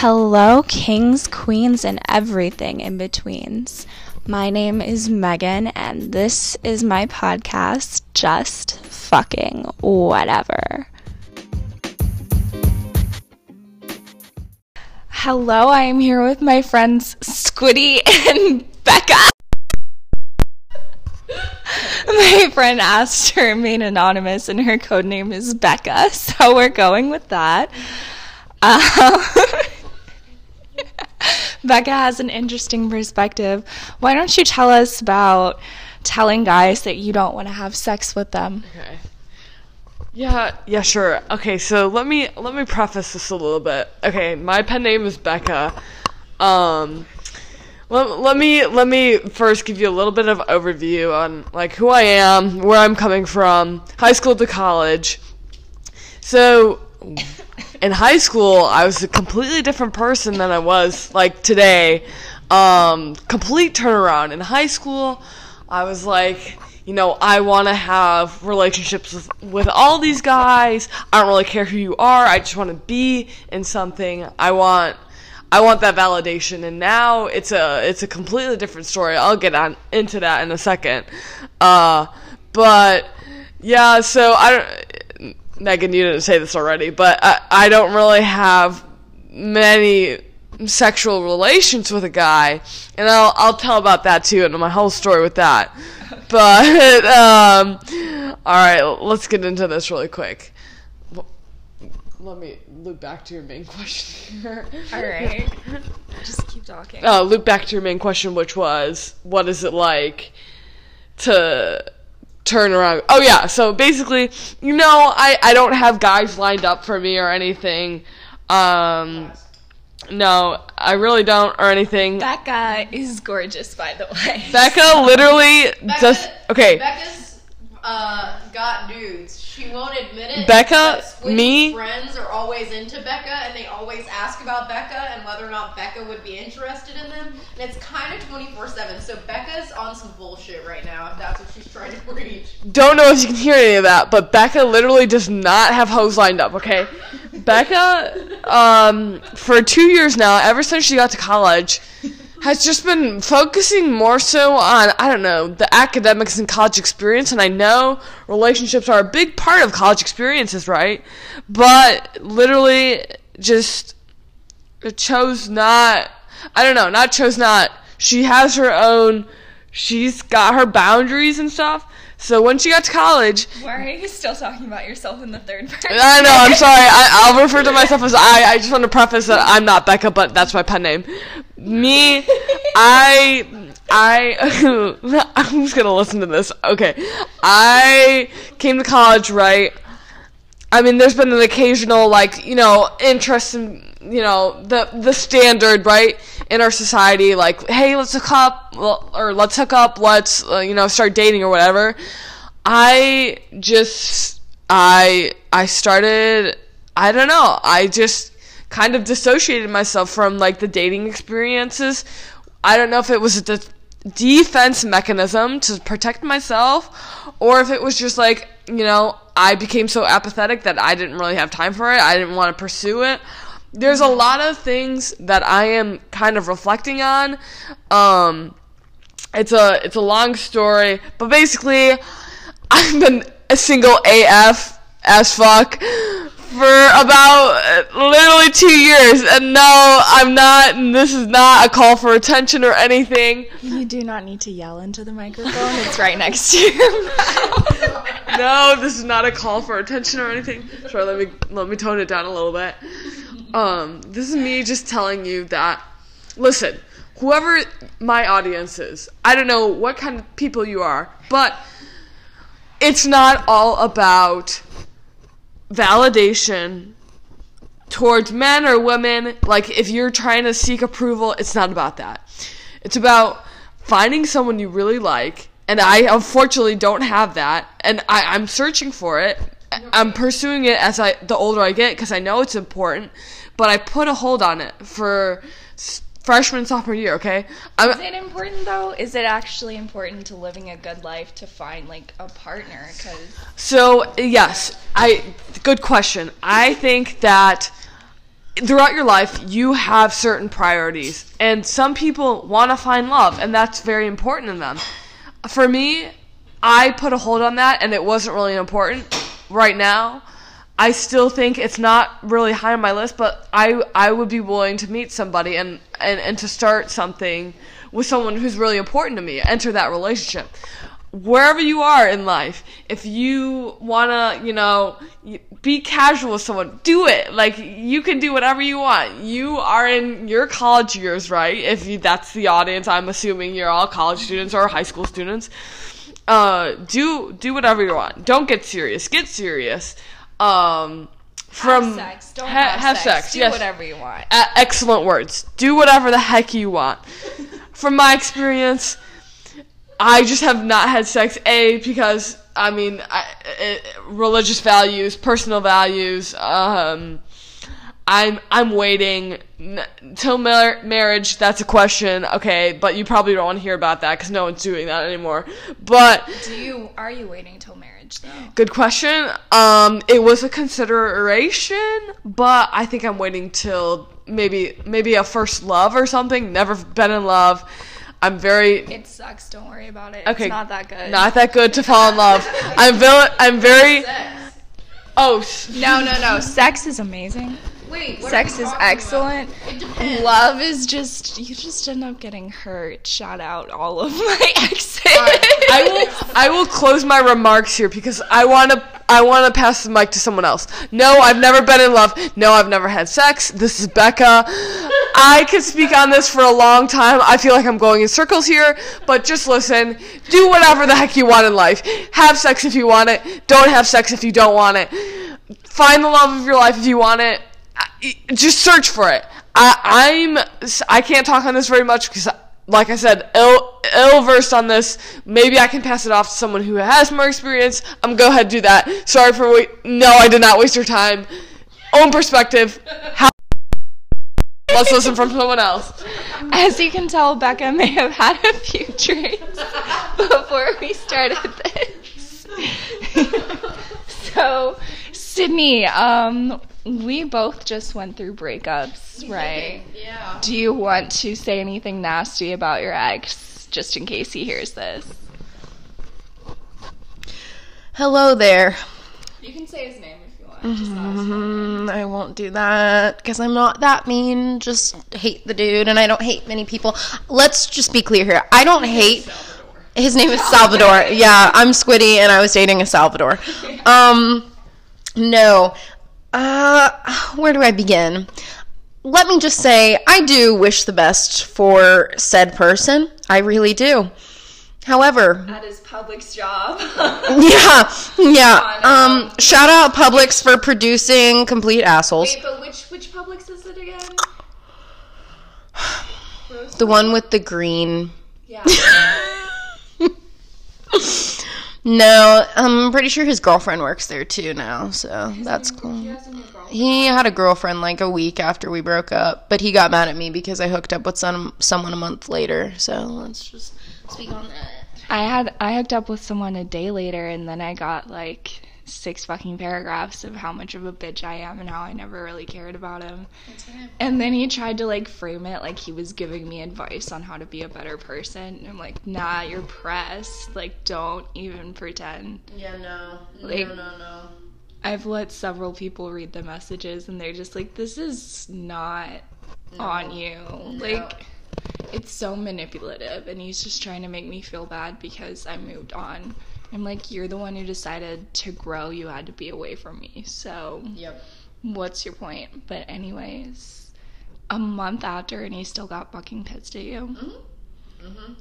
Hello, kings, queens, and everything in betweens. My name is Megan, and this is my podcast, Just Fucking Whatever. Hello, I am here with my friends Squiddy and Becca. my friend asked to remain anonymous, and her code name is Becca, so we're going with that. Um, Becca has an interesting perspective. Why don't you tell us about telling guys that you don't want to have sex with them? Okay. Yeah, yeah, sure. Okay, so let me let me preface this a little bit. Okay, my pen name is Becca. Um let, let me let me first give you a little bit of overview on like who I am, where I'm coming from, high school to college. So in high school, I was a completely different person than I was like today. Um, complete turnaround. In high school, I was like, you know, I want to have relationships with, with all these guys. I don't really care who you are. I just want to be in something. I want I want that validation. And now it's a it's a completely different story. I'll get on into that in a second. Uh, but yeah, so I don't Megan, you didn't say this already, but I, I don't really have many sexual relations with a guy, and I'll I'll tell about that too, and my whole story with that. But um, all right, let's get into this really quick. Let me loop back to your main question here. All right. Just keep talking. Uh, loop back to your main question, which was, what is it like to turn around? Oh yeah, so basically, you know, I I don't have guys lined up for me or anything. Um, no, I really don't or anything. Becca is gorgeous, by the way. Becca literally Becca, just okay. Becca's uh, got dudes. She won't admit it. Becca, me- friends are always into Becca, and they always ask about Becca and whether or not Becca would be interested in them. And it's kind of twenty four seven. So Becca's on some bullshit right now. If that's what she's trying to reach. don't know if you can hear any of that, but Becca literally does not have hoes lined up, okay? Becca, um, for two years now, ever since she got to college, has just been focusing more so on, I don't know, the academics and college experience. And I know relationships are a big part of college experiences, right? But literally just chose not, I don't know, not chose not. She has her own, she's got her boundaries and stuff. So when she got to college, Why are you still talking about yourself in the third person? I know. I'm sorry. I, I'll refer to myself as I. I just want to preface that I'm not Becca, but that's my pen name. Me, I, I. I'm just gonna listen to this. Okay, I came to college right. I mean, there's been an occasional like you know interest in you know the the standard right in our society like hey let's hook up or let's hook up let's uh, you know start dating or whatever. I just I I started I don't know I just kind of dissociated myself from like the dating experiences. I don't know if it was a de- defense mechanism to protect myself or if it was just like, you know, I became so apathetic that I didn't really have time for it. I didn't want to pursue it. There's a lot of things that I am kind of reflecting on. Um it's a it's a long story, but basically I've been a single AF as fuck for about uh, literally two years, and no, I'm not. and This is not a call for attention or anything. You do not need to yell into the microphone. It's right next to you. No, this is not a call for attention or anything. Sure, let me let me tone it down a little bit. Um, this is me just telling you that. Listen, whoever my audience is, I don't know what kind of people you are, but it's not all about validation towards men or women. Like, if you're trying to seek approval, it's not about that. It's about finding someone you really like. And I unfortunately don't have that. And I, I'm searching for it. I'm pursuing it as I the older I get because I know it's important. But I put a hold on it for freshman sophomore year. Okay, I'm, Is it important though? Is it actually important to living a good life to find like a partner? Because So yes, I good question. I think that throughout your life, you have certain priorities, and some people want to find love, and that's very important in them. For me, I put a hold on that, and it wasn't really important right now. I still think it's not really high on my list, but I I would be willing to meet somebody and, and, and to start something with someone who's really important to me, enter that relationship. Wherever you are in life, if you wanna, you know, be casual with someone, do it. Like you can do whatever you want. You are in your college years, right? If you, that's the audience, I'm assuming you're all college students or high school students. Uh, do do whatever you want. Don't get serious. Get serious. Um, from sex. Don't ha- have, sex. sex. Do yes. whatever you want. Uh, excellent words. Do whatever the heck you want. From my experience, I just have not had sex. A because I mean, I, it, religious values, personal values. Um, I'm I'm waiting till mar- marriage. That's a question. Okay, but you probably don't want to hear about that because no one's doing that anymore. But Do you are you waiting till marriage though? Good question. Um, it was a consideration, but I think I'm waiting till maybe maybe a first love or something. Never been in love. I'm very It sucks. Don't worry about it. okay. It's not that good. Not that good to fall in love. I'm very I'm very. Oh, no, no, no. Sex is amazing. Wait, Sex is excellent. Love is just you just end up getting hurt. Shout out all of my exes. I will I will close my remarks here because I want to I want to pass the mic to someone else. No, I've never been in love. No, I've never had sex. This is Becca. I could speak on this for a long time. I feel like I'm going in circles here, but just listen. Do whatever the heck you want in life. Have sex if you want it. Don't have sex if you don't want it. Find the love of your life if you want it. Just search for it. I, I'm I can't talk on this very much because like I said, ill ill versed on this. Maybe I can pass it off to someone who has more experience. I'm gonna go ahead do that. Sorry for wait. No, I did not waste your time. Own perspective. How- Let's listen from someone else. As you can tell, Becca may have had a few drinks before we started this. so, Sydney, um, we both just went through breakups, right? Yeah. Do you want to say anything nasty about your ex, just in case he hears this? Hello there. You can say his name if you want. Just not Mm, I won't do that because I'm not that mean. Just hate the dude, and I don't hate many people. Let's just be clear here. I don't hate. His name is Salvador. Yeah, I'm Squiddy, and I was dating a Salvador. Um, no. Uh, where do I begin? Let me just say, I do wish the best for said person. I really do. However, that is his Publix job. yeah, yeah. Um, shout out Publix for producing complete assholes. Wait, but which which Publix is it again? The one with the green. Yeah. No, I'm pretty sure his girlfriend works there too now, so that's cool. He had a girlfriend like a week after we broke up, but he got mad at me because I hooked up with some someone a month later. So let's just speak on that. I had I hooked up with someone a day later, and then I got like six fucking paragraphs of how much of a bitch I am and how I never really cared about him. And then he tried to like frame it like he was giving me advice on how to be a better person. And I'm like, nah, you're pressed. Like, don't even pretend. Yeah, no, Like- no, no. I've let several people read the messages, and they're just like, this is not on you. Like, it's so manipulative, and he's just trying to make me feel bad because I moved on. I'm like, you're the one who decided to grow. You had to be away from me. So, Yep. what's your point? But, anyways, a month after, and he still got fucking pissed at you.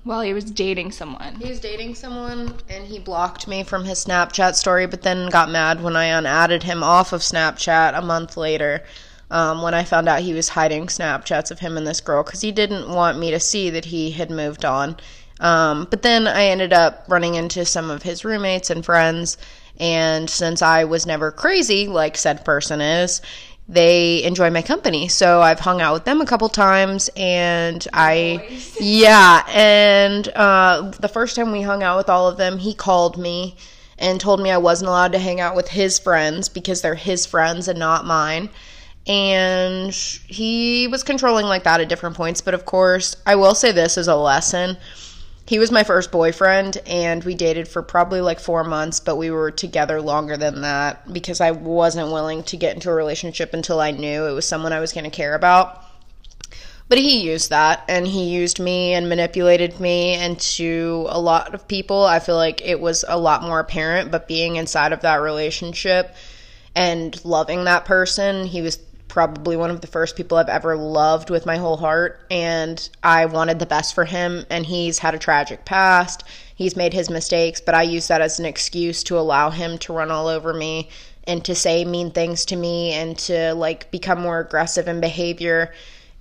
Well, he was dating someone. He was dating someone and he blocked me from his Snapchat story, but then got mad when I unadded him off of Snapchat a month later. Um, when I found out he was hiding Snapchats of him and this girl because he didn't want me to see that he had moved on. Um, but then I ended up running into some of his roommates and friends, and since I was never crazy like said person is, they enjoy my company. So I've hung out with them a couple times, and I, yeah, and uh, the first time we hung out with all of them, he called me and told me I wasn't allowed to hang out with his friends because they're his friends and not mine. and he was controlling like that at different points. But of course, I will say this as a lesson. He was my first boyfriend, and we dated for probably like four months, but we were together longer than that because I wasn't willing to get into a relationship until I knew it was someone I was going to care about. But he used that, and he used me and manipulated me. And to a lot of people, I feel like it was a lot more apparent. But being inside of that relationship and loving that person, he was probably one of the first people I've ever loved with my whole heart. And I wanted the best for him. And he's had a tragic past. He's made his mistakes, but I use that as an excuse to allow him to run all over me and to say mean things to me and to like become more aggressive in behavior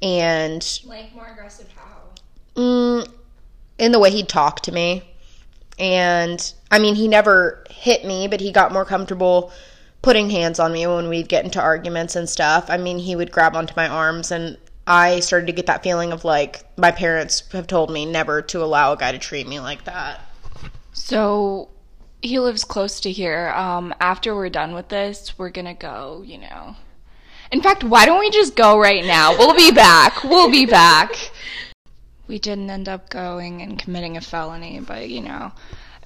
and Like more aggressive how? mm, in the way he talked to me. And I mean, he never hit me, but he got more comfortable putting hands on me when we'd get into arguments and stuff. I mean, he would grab onto my arms, and I started to get that feeling of like, my parents have told me never to allow a guy to treat me like that. So he lives close to here. Um, after we're done with this, we're gonna go, you know. In fact, why don't we just go right now? We'll be back. We'll be back. We didn't end up going and committing a felony, but you know,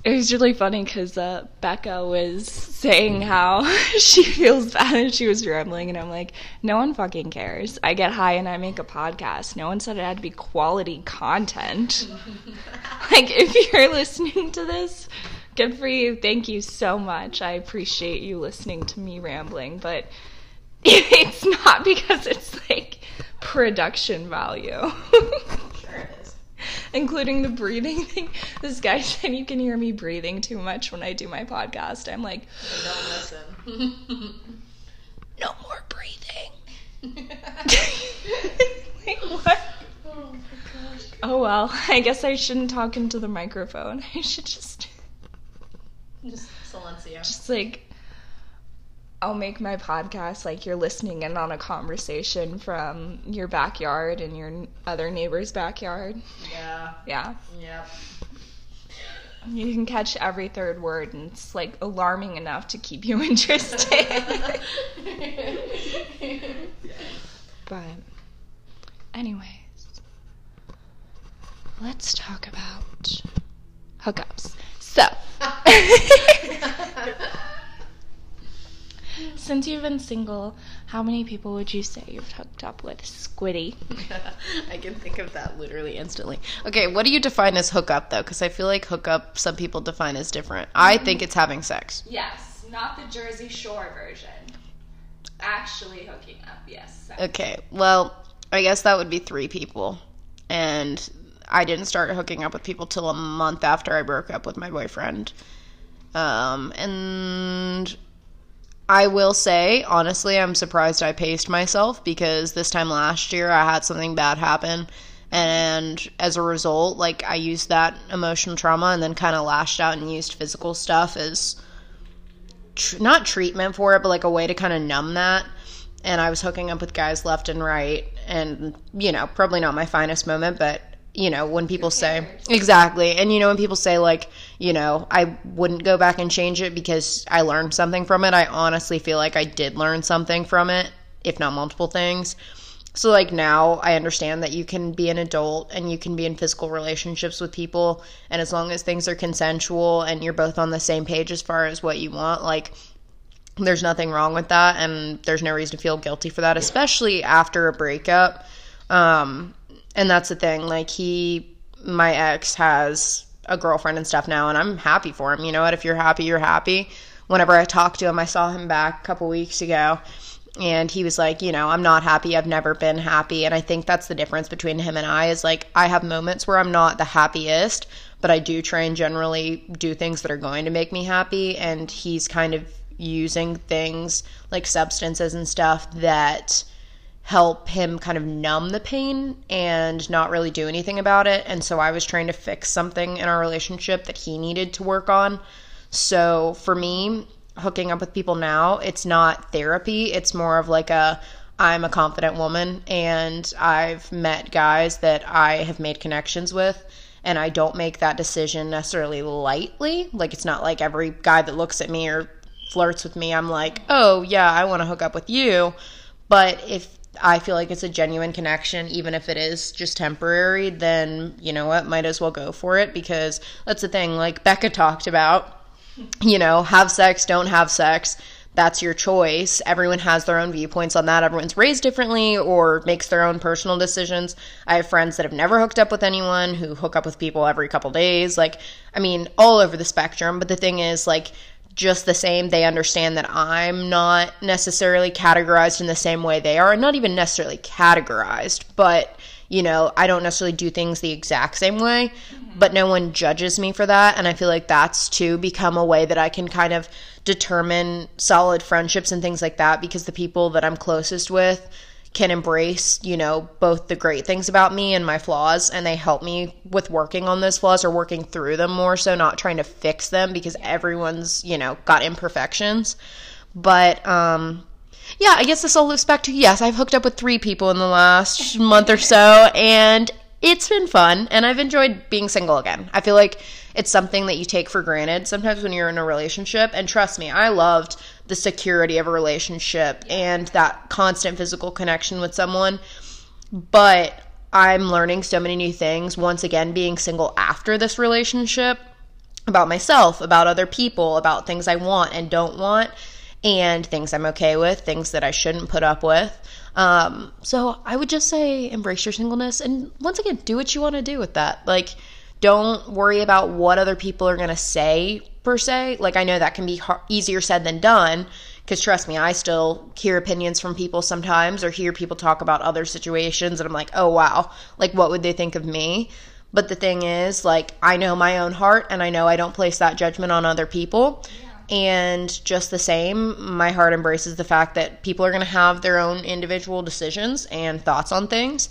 it was really funny because uh, Becca was saying how she feels bad and she was rambling, and I'm like, no one fucking cares. I get high and I make a podcast. No one said it had to be quality content. like, if you're listening to this, good for you. Thank you so much. I appreciate you listening to me rambling, but it's not because it's like production value. Sure it is. Including the breathing thing. This guy said you can hear me breathing too much when I do my podcast. I'm like, Don't listen. no more breathing. like, what? oh. Oh well, I guess I shouldn't talk into the microphone. I should just, Just Silencio. just like, I'll make my podcast like you're listening in on a conversation from your backyard and your other neighbor's backyard. Yeah. Yeah. Yep. You can catch every third word, and it's like alarming enough to keep you interested. but, anyways, let's talk about hookups. So, since you've been single, how many people would you say you've hooked up with? Squiddy. I can think of that literally instantly. Okay, what do you define as hookup though? Because I feel like hookup, some people define as different. I think it's having sex. Yes, not the Jersey Shore version. Actually hooking up, yes. Okay, well, I guess that would be three people. And I didn't start hooking up with people till a month after I broke up with my boyfriend. Um, and I will say, honestly, I'm surprised I paced myself because this time last year I had something bad happen. And as a result, like, I used that emotional trauma and then kind of lashed out and used physical stuff as tr- not treatment for it, but like a way to kind of numb that. And I was hooking up with guys left and right. And, you know, probably not my finest moment, but, you know, when people say, exactly. And, you know, when people say, like, you know, I wouldn't go back and change it because I learned something from it, I honestly feel like I did learn something from it, if not multiple things. So, like, now I understand that you can be an adult and you can be in physical relationships with people. And as long as things are consensual and you're both on the same page as far as what you want, like, there's nothing wrong with that. And there's no reason to feel guilty for that, especially after a breakup. Um, and that's the thing. Like, he, my ex, has a girlfriend and stuff now, and I'm happy for him. You know what? If you're happy, you're happy. Whenever I talked to him, I saw him back a couple weeks ago and he was like you know i'm not happy i've never been happy and i think that's the difference between him and i is like i have moments where i'm not the happiest but i do try and generally do things that are going to make me happy and he's kind of using things like substances and stuff that help him kind of numb the pain and not really do anything about it and so i was trying to fix something in our relationship that he needed to work on so for me hooking up with people now, it's not therapy. It's more of like a I'm a confident woman and I've met guys that I have made connections with and I don't make that decision necessarily lightly. Like it's not like every guy that looks at me or flirts with me, I'm like, "Oh, yeah, I want to hook up with you." But if I feel like it's a genuine connection, even if it is just temporary, then you know what, might as well go for it because that's the thing, like Becca talked about, you know, have sex, don't have sex. That's your choice. Everyone has their own viewpoints on that. Everyone's raised differently or makes their own personal decisions. I have friends that have never hooked up with anyone who hook up with people every couple days. Like, I mean, all over the spectrum. But the thing is, like, just the same, they understand that I'm not necessarily categorized in the same way they are. Not even necessarily categorized, but you know, I don't necessarily do things the exact same way, mm-hmm. but no one judges me for that. And I feel like that's to become a way that I can kind of determine solid friendships and things like that because the people that I'm closest with can embrace, you know, both the great things about me and my flaws, and they help me with working on those flaws or working through them more so, not trying to fix them because everyone's, you know, got imperfections. But, um, yeah, I guess this all loops back to yes, I've hooked up with three people in the last month or so, and it's been fun, and I've enjoyed being single again. I feel like it's something that you take for granted sometimes when you're in a relationship, and trust me, I loved the security of a relationship and that constant physical connection with someone. But I'm learning so many new things once again being single after this relationship about myself, about other people, about things I want and don't want, and things I'm okay with, things that I shouldn't put up with. Um, so I would just say embrace your singleness and once again, do what you want to do with that. Like, don't worry about what other people are going to say per se. Like I know that can be hard, easier said than done because trust me, I still hear opinions from people sometimes or hear people talk about other situations and I'm like, "Oh wow, like what would they think of me?" But the thing is, like I know my own heart and I know I don't place that judgment on other people. Yeah. And just the same, my heart embraces the fact that people are going to have their own individual decisions and thoughts on things.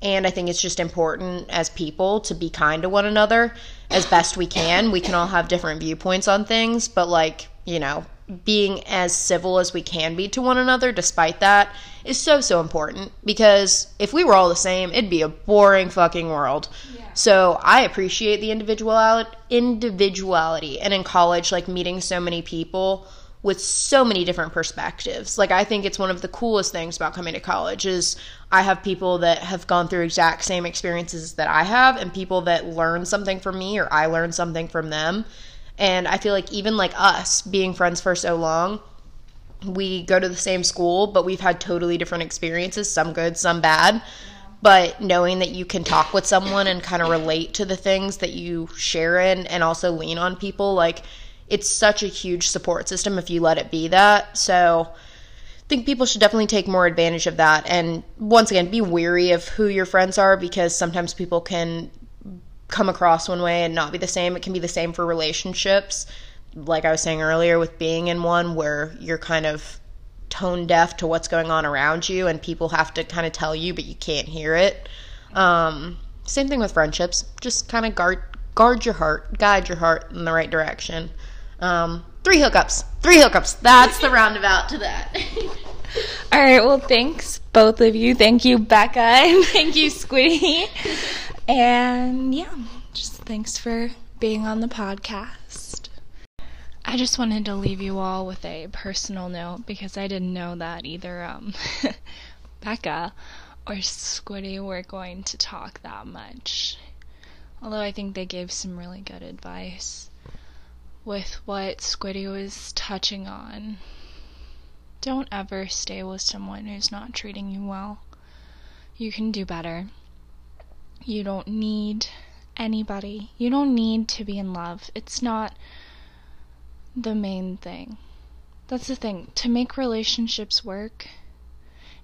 And I think it's just important as people to be kind to one another as best we can. We can all have different viewpoints on things, but like, you know, being as civil as we can be to one another despite that is so so important because if we were all the same it'd be a boring fucking world yeah. so i appreciate the individuality individuality and in college like meeting so many people with so many different perspectives. Like I think it's one of the coolest things about coming to college is I have people that have gone through exact same experiences that I have and people that learn something from me or I learn something from them. And I feel like even like us being friends for so long, we go to the same school, but we've had totally different experiences, some good, some bad. But knowing that you can talk with someone and kind of relate to the things that you share in and also lean on people like it's such a huge support system if you let it be that. So I think people should definitely take more advantage of that. And once again, be weary of who your friends are because sometimes people can come across one way and not be the same. It can be the same for relationships. Like I was saying earlier, with being in one where you're kind of tone deaf to what's going on around you and people have to kind of tell you, but you can't hear it. Um, same thing with friendships. Just kind of guard guard your heart, guide your heart in the right direction. Um, three hookups. Three hookups. That's the roundabout to that. All right. Well, thanks, both of you. Thank you, Becca, and thank you, Squiddy. And yeah, just thanks for being on the podcast. I just wanted to leave you all with a personal note because I didn't know that either um, Becca or Squiddy were going to talk that much. Although I think they gave some really good advice with what Squiddy was touching on. Don't ever stay with someone who's not treating you well. You can do better. You don't need anybody. You don't need to be in love. It's not the main thing. That's the thing. To make relationships work,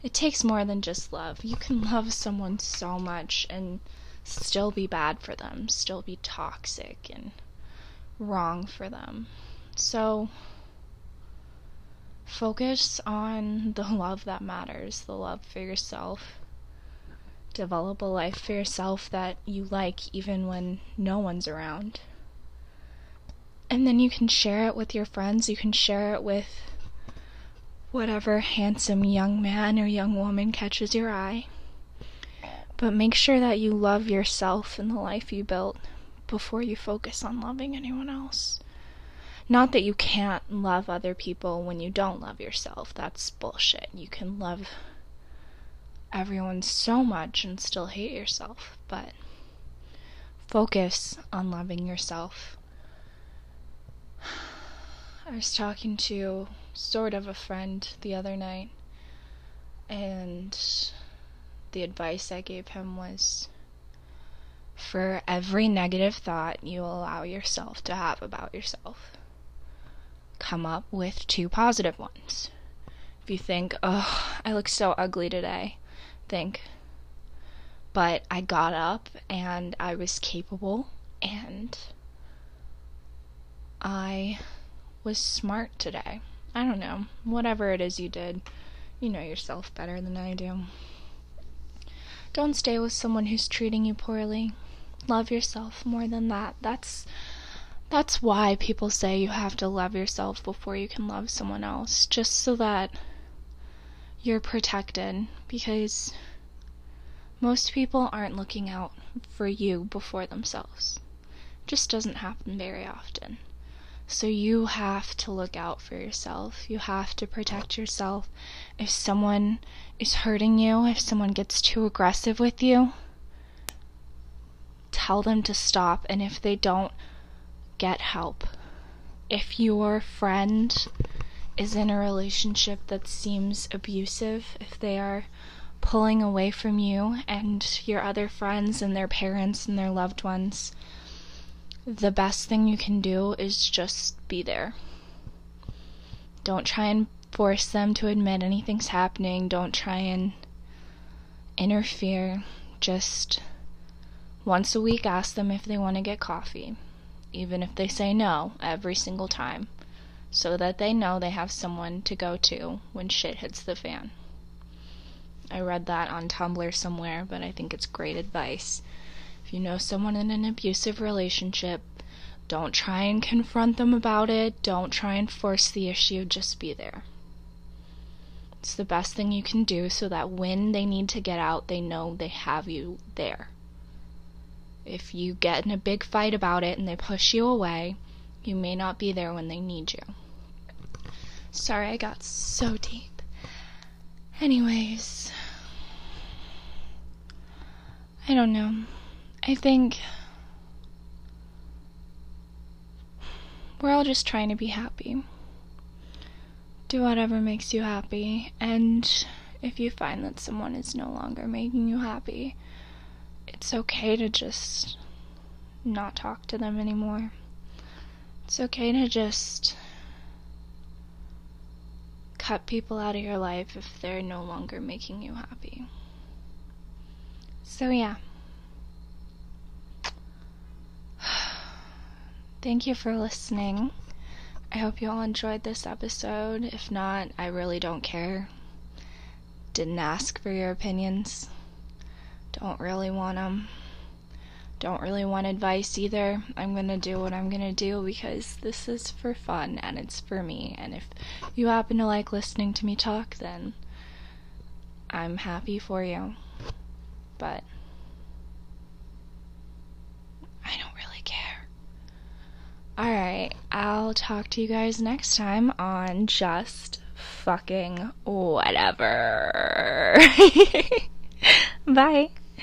it takes more than just love. You can love someone so much and still be bad for them, still be toxic and wrong for them. So focus on the love that matters, the love for yourself. Develop a life for yourself that you like even when no one's around. And then you can share it with your friends, you can share it with whatever handsome young man or young woman catches your eye. But make sure that you love yourself and the life you built before you focus on loving anyone else. Not that you can't love other people when you don't love yourself. That's bullshit. You can love everyone so much and still hate yourself, but focus on loving yourself. I was talking to sort of a friend the other night, and the advice I gave him was for every negative thought you allow yourself to have about yourself, come up with two positive ones. If you think, oh, I look so ugly today, think, but I got up and I was capable and I was smart today. I don't know. Whatever it is you did, you know yourself better than I do. Don't stay with someone who's treating you poorly. Love yourself more than that. That's that's why people say you have to love yourself before you can love someone else, just so that you're protected because most people aren't looking out for you before themselves. It just doesn't happen very often. So you have to look out for yourself. You have to protect yourself. If someone is hurting you, if someone gets too aggressive with you, tell them to stop. And if they don't, get help. If your friend is in a relationship that seems abusive, if they are pulling away from you and your other friends and their parents and their loved ones, the best thing you can do is just be there. Don't try and force them to admit anything's happening. Don't try and interfere. Just once a week ask them if they want to get coffee, even if they say no every single time, so that they know they have someone to go to when shit hits the fan. I read that on Tumblr somewhere, but I think it's great advice. If you know someone in an abusive relationship, don't try and confront them about it. Don't try and force the issue. Just be there. It's the best thing you can do so that when they need to get out, they know they have you there. If you get in a big fight about it and they push you away, you may not be there when they need you. Sorry I got so deep. Anyways, I don't know. I think we're all just trying to be happy. Do whatever makes you happy, and if you find that someone is no longer making you happy, it's okay to just not talk to them anymore. It's okay to just cut people out of your life if they're no longer making you happy. So, yeah. Thank you for listening. I hope you all enjoyed this episode. If not, I really don't care. Didn't ask for your opinions. Don't really want them. Don't really want advice either. I'm gonna do what I'm gonna do because this is for fun and it's for me. And if you happen to like listening to me talk, then I'm happy for you but I don't really care. Alright, I'll talk to you guys next time on just fucking whatever. Bye.